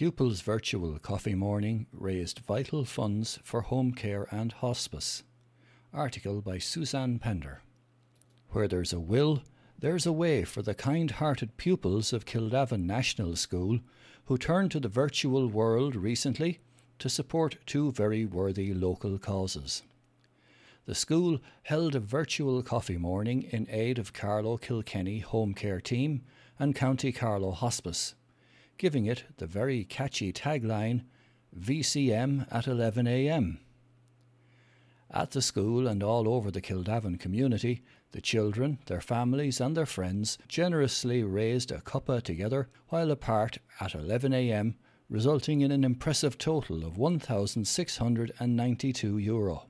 pupils' virtual coffee morning raised vital funds for home care and hospice. Article by Suzanne Pender. Where there's a will, there's a way for the kind hearted pupils of Kildavin National School who turned to the virtual world recently to support two very worthy local causes. The school held a virtual coffee morning in aid of Carlow Kilkenny Home Care Team and County Carlow Hospice, giving it the very catchy tagline VCM at 11am. At the school and all over the Kildavin community, the children, their families, and their friends generously raised a cuppa together while apart at 11am, resulting in an impressive total of €1,692.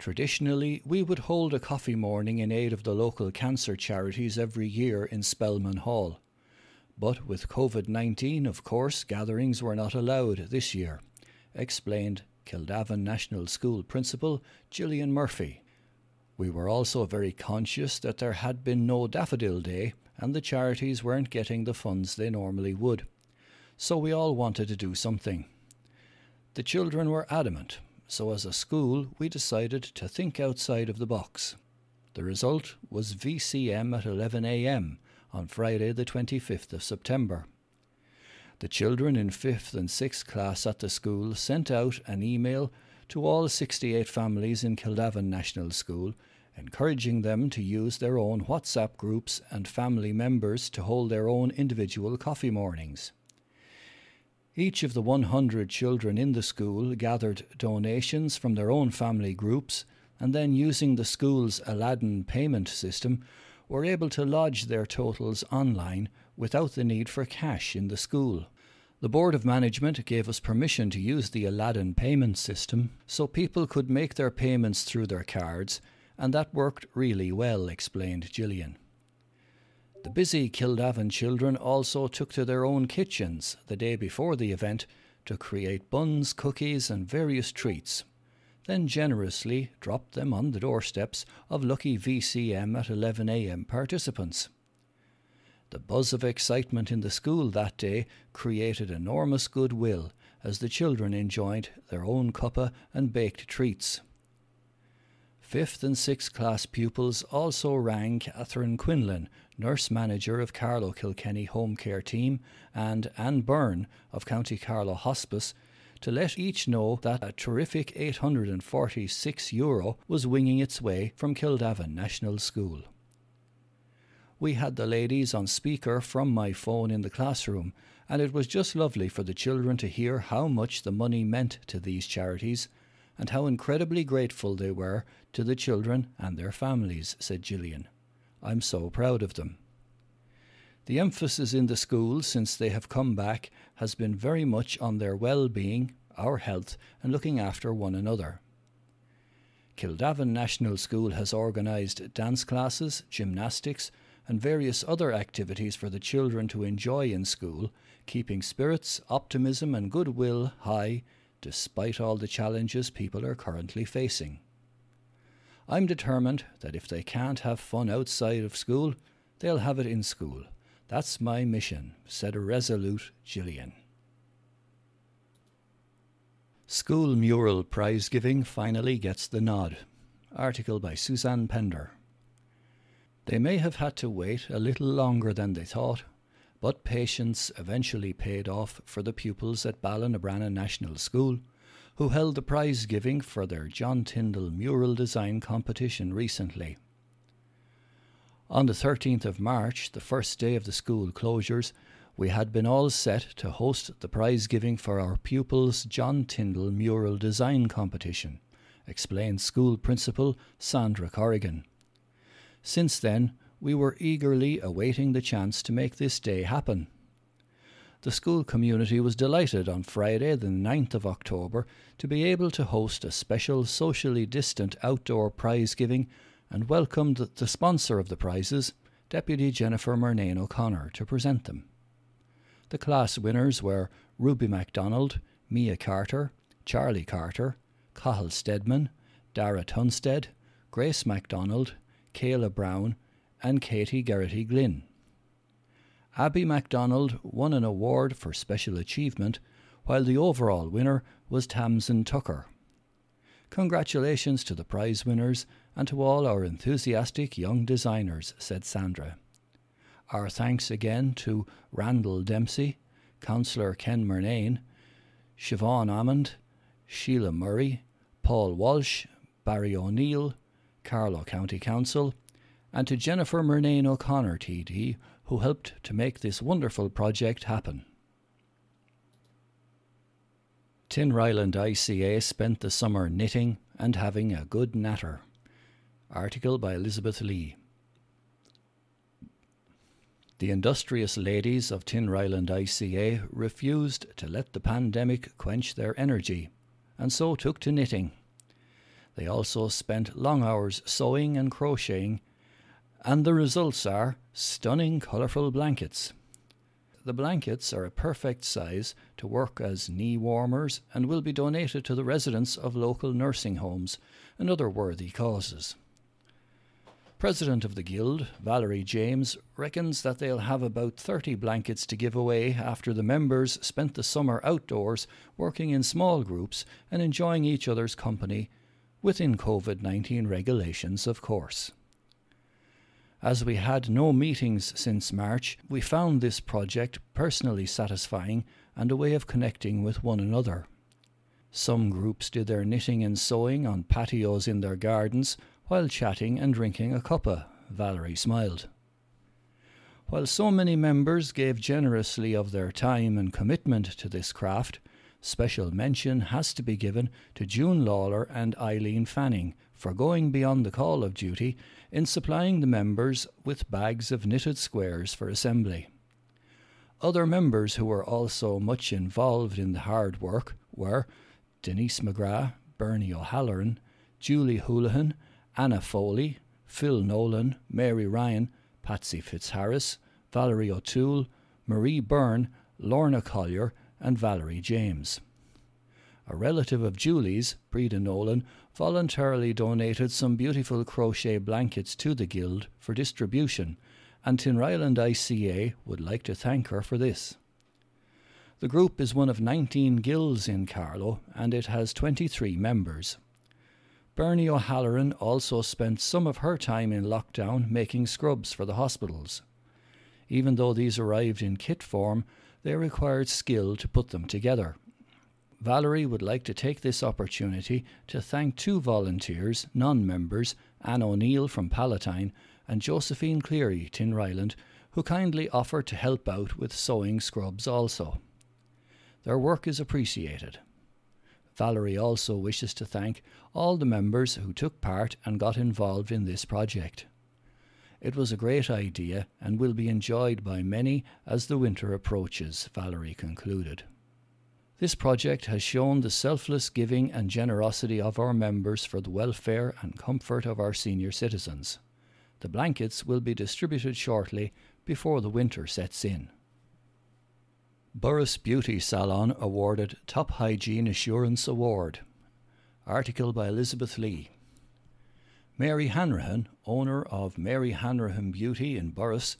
Traditionally, we would hold a coffee morning in aid of the local cancer charities every year in Spellman Hall. But with COVID 19, of course, gatherings were not allowed this year, explained Kildavin National School Principal Gillian Murphy. We were also very conscious that there had been no Daffodil Day and the charities weren't getting the funds they normally would. So we all wanted to do something. The children were adamant, so as a school we decided to think outside of the box. The result was VCM at 11am on Friday, the 25th of September. The children in 5th and 6th class at the school sent out an email to all 68 families in Kildavin National School, encouraging them to use their own WhatsApp groups and family members to hold their own individual coffee mornings. Each of the 100 children in the school gathered donations from their own family groups and then, using the school's Aladdin payment system, were able to lodge their totals online without the need for cash in the school. The Board of Management gave us permission to use the Aladdin payment system so people could make their payments through their cards, and that worked really well, explained Gillian. The busy Kildavin children also took to their own kitchens the day before the event to create buns, cookies, and various treats, then generously dropped them on the doorsteps of lucky VCM at 11am participants. The buzz of excitement in the school that day created enormous goodwill as the children enjoyed their own cuppa and baked treats. Fifth and sixth class pupils also rang Catherine Quinlan, nurse manager of Carlow Kilkenny Home Care Team, and Anne Byrne of County Carlow Hospice, to let each know that a terrific 846 euro was winging its way from Kildavin National School we had the ladies on speaker from my phone in the classroom, and it was just lovely for the children to hear how much the money meant to these charities and how incredibly grateful they were to the children and their families, said Gillian. I'm so proud of them. The emphasis in the schools since they have come back has been very much on their well being, our health, and looking after one another. Kildavin National School has organised dance classes, gymnastics, and various other activities for the children to enjoy in school, keeping spirits, optimism, and goodwill high despite all the challenges people are currently facing. I'm determined that if they can't have fun outside of school, they'll have it in school. That's my mission, said a resolute Gillian. School mural prize giving finally gets the nod. Article by Suzanne Pender. They may have had to wait a little longer than they thought, but patience eventually paid off for the pupils at Ballinabrana National School, who held the prize giving for their John Tyndall mural design competition recently. On the 13th of March, the first day of the school closures, we had been all set to host the prize giving for our pupils' John Tyndall mural design competition, explained school principal Sandra Corrigan. Since then, we were eagerly awaiting the chance to make this day happen. The school community was delighted on Friday, the 9th of October, to be able to host a special socially distant outdoor prize giving and welcomed the sponsor of the prizes, Deputy Jennifer Murnane O'Connor, to present them. The class winners were Ruby MacDonald, Mia Carter, Charlie Carter, Cahill Stedman, Dara Tunstead, Grace MacDonald, Kayla Brown, and Katie Geraghty Glynn. Abby MacDonald won an award for special achievement, while the overall winner was Tamsin Tucker. Congratulations to the prize winners and to all our enthusiastic young designers, said Sandra. Our thanks again to Randall Dempsey, Councillor Ken Murnane, Siobhan Ammond, Sheila Murray, Paul Walsh, Barry O'Neill, Carlow County Council, and to Jennifer Murnane O'Connor TD, who helped to make this wonderful project happen. Tinryland ICA spent the summer knitting and having a good natter. Article by Elizabeth Lee. The industrious ladies of Tinryland ICA refused to let the pandemic quench their energy, and so took to knitting. They also spent long hours sewing and crocheting, and the results are stunning colourful blankets. The blankets are a perfect size to work as knee warmers and will be donated to the residents of local nursing homes and other worthy causes. President of the Guild, Valerie James, reckons that they'll have about 30 blankets to give away after the members spent the summer outdoors working in small groups and enjoying each other's company, within COVID 19 regulations, of course. As we had no meetings since March, we found this project personally satisfying and a way of connecting with one another. Some groups did their knitting and sewing on patios in their gardens while chatting and drinking a cuppa, Valerie smiled. While so many members gave generously of their time and commitment to this craft, special mention has to be given to June Lawler and Eileen Fanning for going beyond the call of duty in supplying the members with bags of knitted squares for assembly. Other members who were also much involved in the hard work were Denise McGrath, Bernie O'Halloran, Julie Houlihan, Anna Foley, Phil Nolan, Mary Ryan, Patsy Fitzharris, Valerie O'Toole, Marie Byrne, Lorna Collier, and Valerie James. A relative of Julie's, Breda Nolan, voluntarily donated some beautiful crochet blankets to the Guild for distribution, and Tinryland ICA would like to thank her for this. The group is one of 19 guilds in Carlow and it has 23 members. Bernie O'Halloran also spent some of her time in lockdown making scrubs for the hospitals. Even though these arrived in kit form, they required skill to put them together. Valerie would like to take this opportunity to thank two volunteers, non members, Anne O'Neill from Palatine and Josephine Cleary, Tinryland, who kindly offered to help out with sewing scrubs also. Their work is appreciated. Valerie also wishes to thank all the members who took part and got involved in this project. It was a great idea and will be enjoyed by many as the winter approaches, Valerie concluded. This project has shown the selfless giving and generosity of our members for the welfare and comfort of our senior citizens. The blankets will be distributed shortly before the winter sets in. Borris Beauty Salon awarded Top Hygiene Assurance Award. Article by Elizabeth Lee. Mary Hanrahan, owner of Mary Hanrahan Beauty in Borris,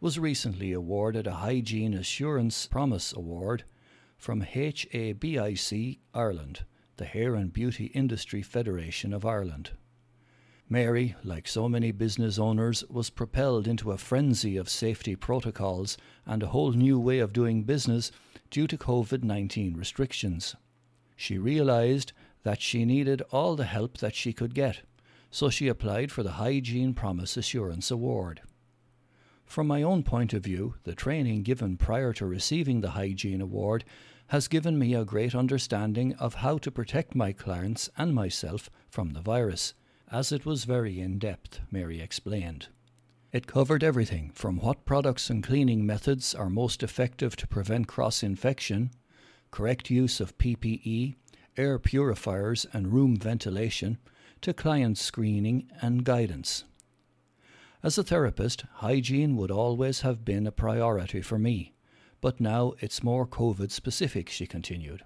was recently awarded a Hygiene Assurance Promise Award from HABIC Ireland, the Hair and Beauty Industry Federation of Ireland. Mary, like so many business owners, was propelled into a frenzy of safety protocols and a whole new way of doing business due to COVID 19 restrictions. She realized that she needed all the help that she could get, so she applied for the Hygiene Promise Assurance Award. From my own point of view, the training given prior to receiving the Hygiene Award has given me a great understanding of how to protect my clients and myself from the virus as it was very in depth, Mary explained. It covered everything from what products and cleaning methods are most effective to prevent cross infection, correct use of PPE, air purifiers, and room ventilation, to client screening and guidance. As a therapist, hygiene would always have been a priority for me, but now it's more COVID specific, she continued.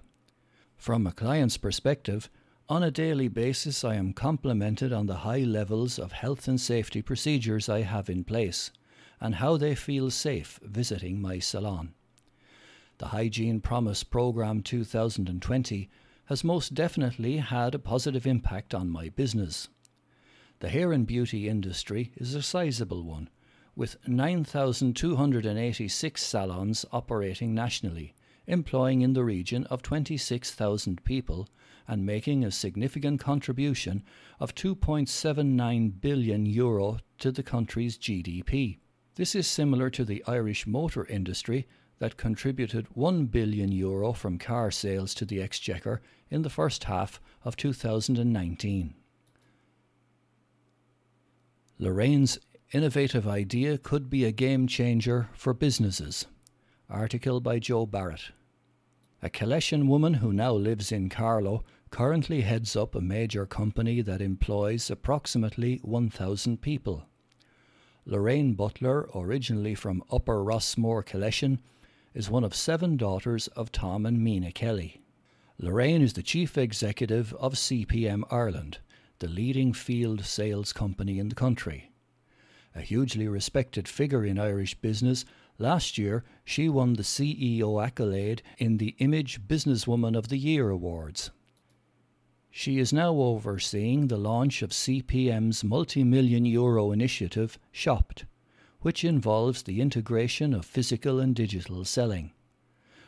From a client's perspective, on a daily basis, I am complimented on the high levels of health and safety procedures I have in place, and how they feel safe visiting my salon. The Hygiene Promise Programme 2020 has most definitely had a positive impact on my business. The hair and beauty industry is a sizable one, with 9,286 salons operating nationally, employing in the region of 26,000 people and making a significant contribution of 2.79 billion euro to the country's GDP. This is similar to the Irish motor industry that contributed 1 billion euro from car sales to the exchequer in the first half of 2019. Lorraine's innovative idea could be a game changer for businesses. Article by Joe Barrett. A Calessian woman who now lives in Carlow currently heads up a major company that employs approximately 1,000 people. Lorraine Butler, originally from Upper Rossmore, Calessian, is one of seven daughters of Tom and Mina Kelly. Lorraine is the chief executive of CPM Ireland, the leading field sales company in the country. A hugely respected figure in Irish business, last year she won the CEO accolade in the Image Businesswoman of the Year Awards. She is now overseeing the launch of CPM's multi million euro initiative, Shopped, which involves the integration of physical and digital selling.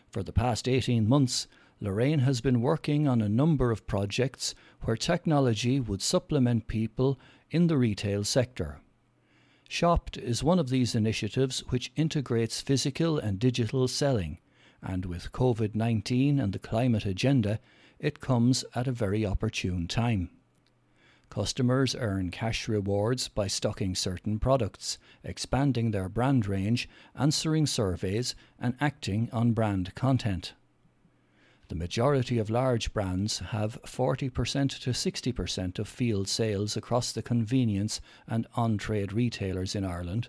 For the past 18 months, Lorraine has been working on a number of projects where technology would supplement people in the retail sector. Shopped is one of these initiatives which integrates physical and digital selling, and with COVID 19 and the climate agenda, it comes at a very opportune time. Customers earn cash rewards by stocking certain products, expanding their brand range, answering surveys, and acting on brand content. The majority of large brands have 40% to 60% of field sales across the convenience and on trade retailers in Ireland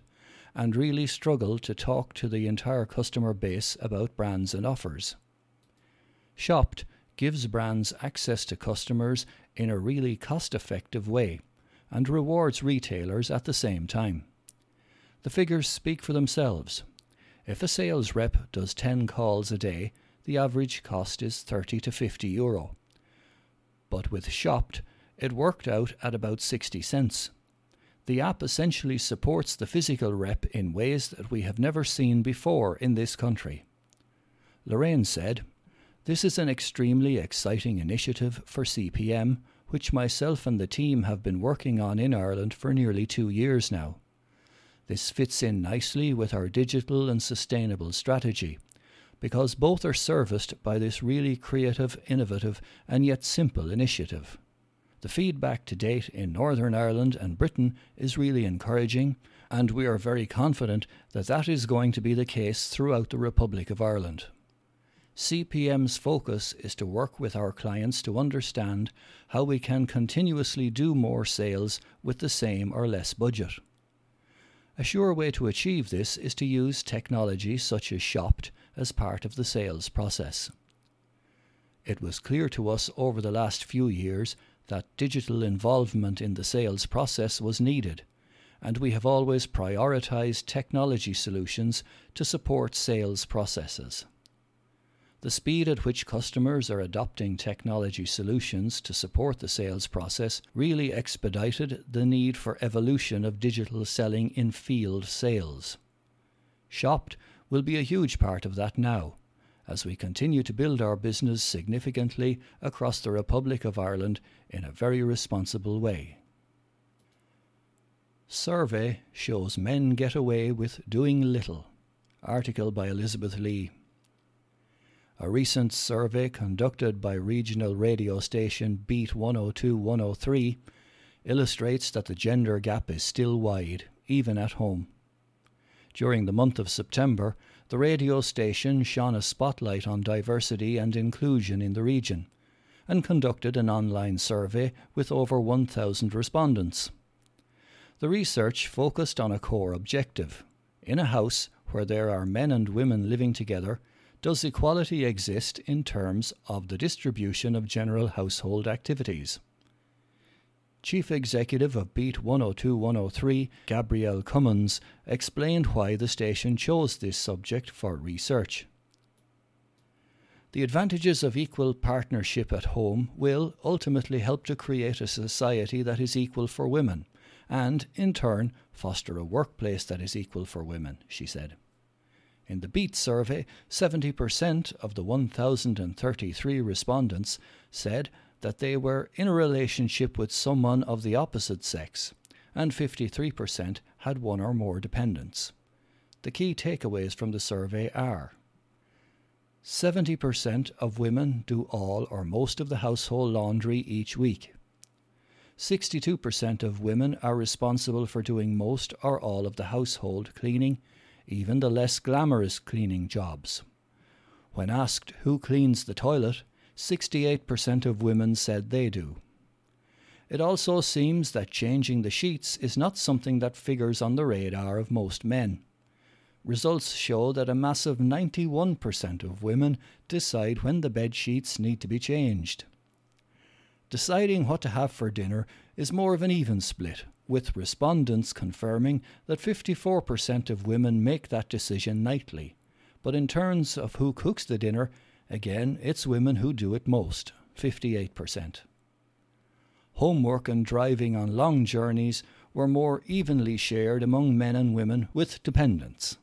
and really struggle to talk to the entire customer base about brands and offers. Shopped gives brands access to customers in a really cost effective way and rewards retailers at the same time. The figures speak for themselves. If a sales rep does 10 calls a day, the average cost is 30 to 50 euro. But with Shopped, it worked out at about 60 cents. The app essentially supports the physical rep in ways that we have never seen before in this country. Lorraine said, this is an extremely exciting initiative for CPM, which myself and the team have been working on in Ireland for nearly two years now. This fits in nicely with our digital and sustainable strategy, because both are serviced by this really creative, innovative, and yet simple initiative. The feedback to date in Northern Ireland and Britain is really encouraging, and we are very confident that that is going to be the case throughout the Republic of Ireland. CPM's focus is to work with our clients to understand how we can continuously do more sales with the same or less budget. A sure way to achieve this is to use technology such as Shopped as part of the sales process. It was clear to us over the last few years that digital involvement in the sales process was needed, and we have always prioritized technology solutions to support sales processes. The speed at which customers are adopting technology solutions to support the sales process really expedited the need for evolution of digital selling in field sales. Shopped will be a huge part of that now, as we continue to build our business significantly across the Republic of Ireland in a very responsible way. Survey shows men get away with doing little. Article by Elizabeth Lee. A recent survey conducted by regional radio station Beat 102 103 illustrates that the gender gap is still wide, even at home. During the month of September, the radio station shone a spotlight on diversity and inclusion in the region and conducted an online survey with over 1,000 respondents. The research focused on a core objective. In a house where there are men and women living together, does equality exist in terms of the distribution of general household activities? Chief Executive of Beat 102 103, Gabrielle Cummins, explained why the station chose this subject for research. The advantages of equal partnership at home will ultimately help to create a society that is equal for women, and, in turn, foster a workplace that is equal for women, she said. In the Beat survey, 70% of the 1,033 respondents said that they were in a relationship with someone of the opposite sex, and 53% had one or more dependents. The key takeaways from the survey are 70% of women do all or most of the household laundry each week. 62% of women are responsible for doing most or all of the household cleaning, even the less glamorous cleaning jobs. When asked who cleans the toilet, 68% of women said they do. It also seems that changing the sheets is not something that figures on the radar of most men. Results show that a massive 91% of women decide when the bed sheets need to be changed. Deciding what to have for dinner is more of an even split, with respondents confirming that 54% of women make that decision nightly. But in terms of who cooks the dinner, Again, it's women who do it most, 58%. Homework and driving on long journeys were more evenly shared among men and women with dependents.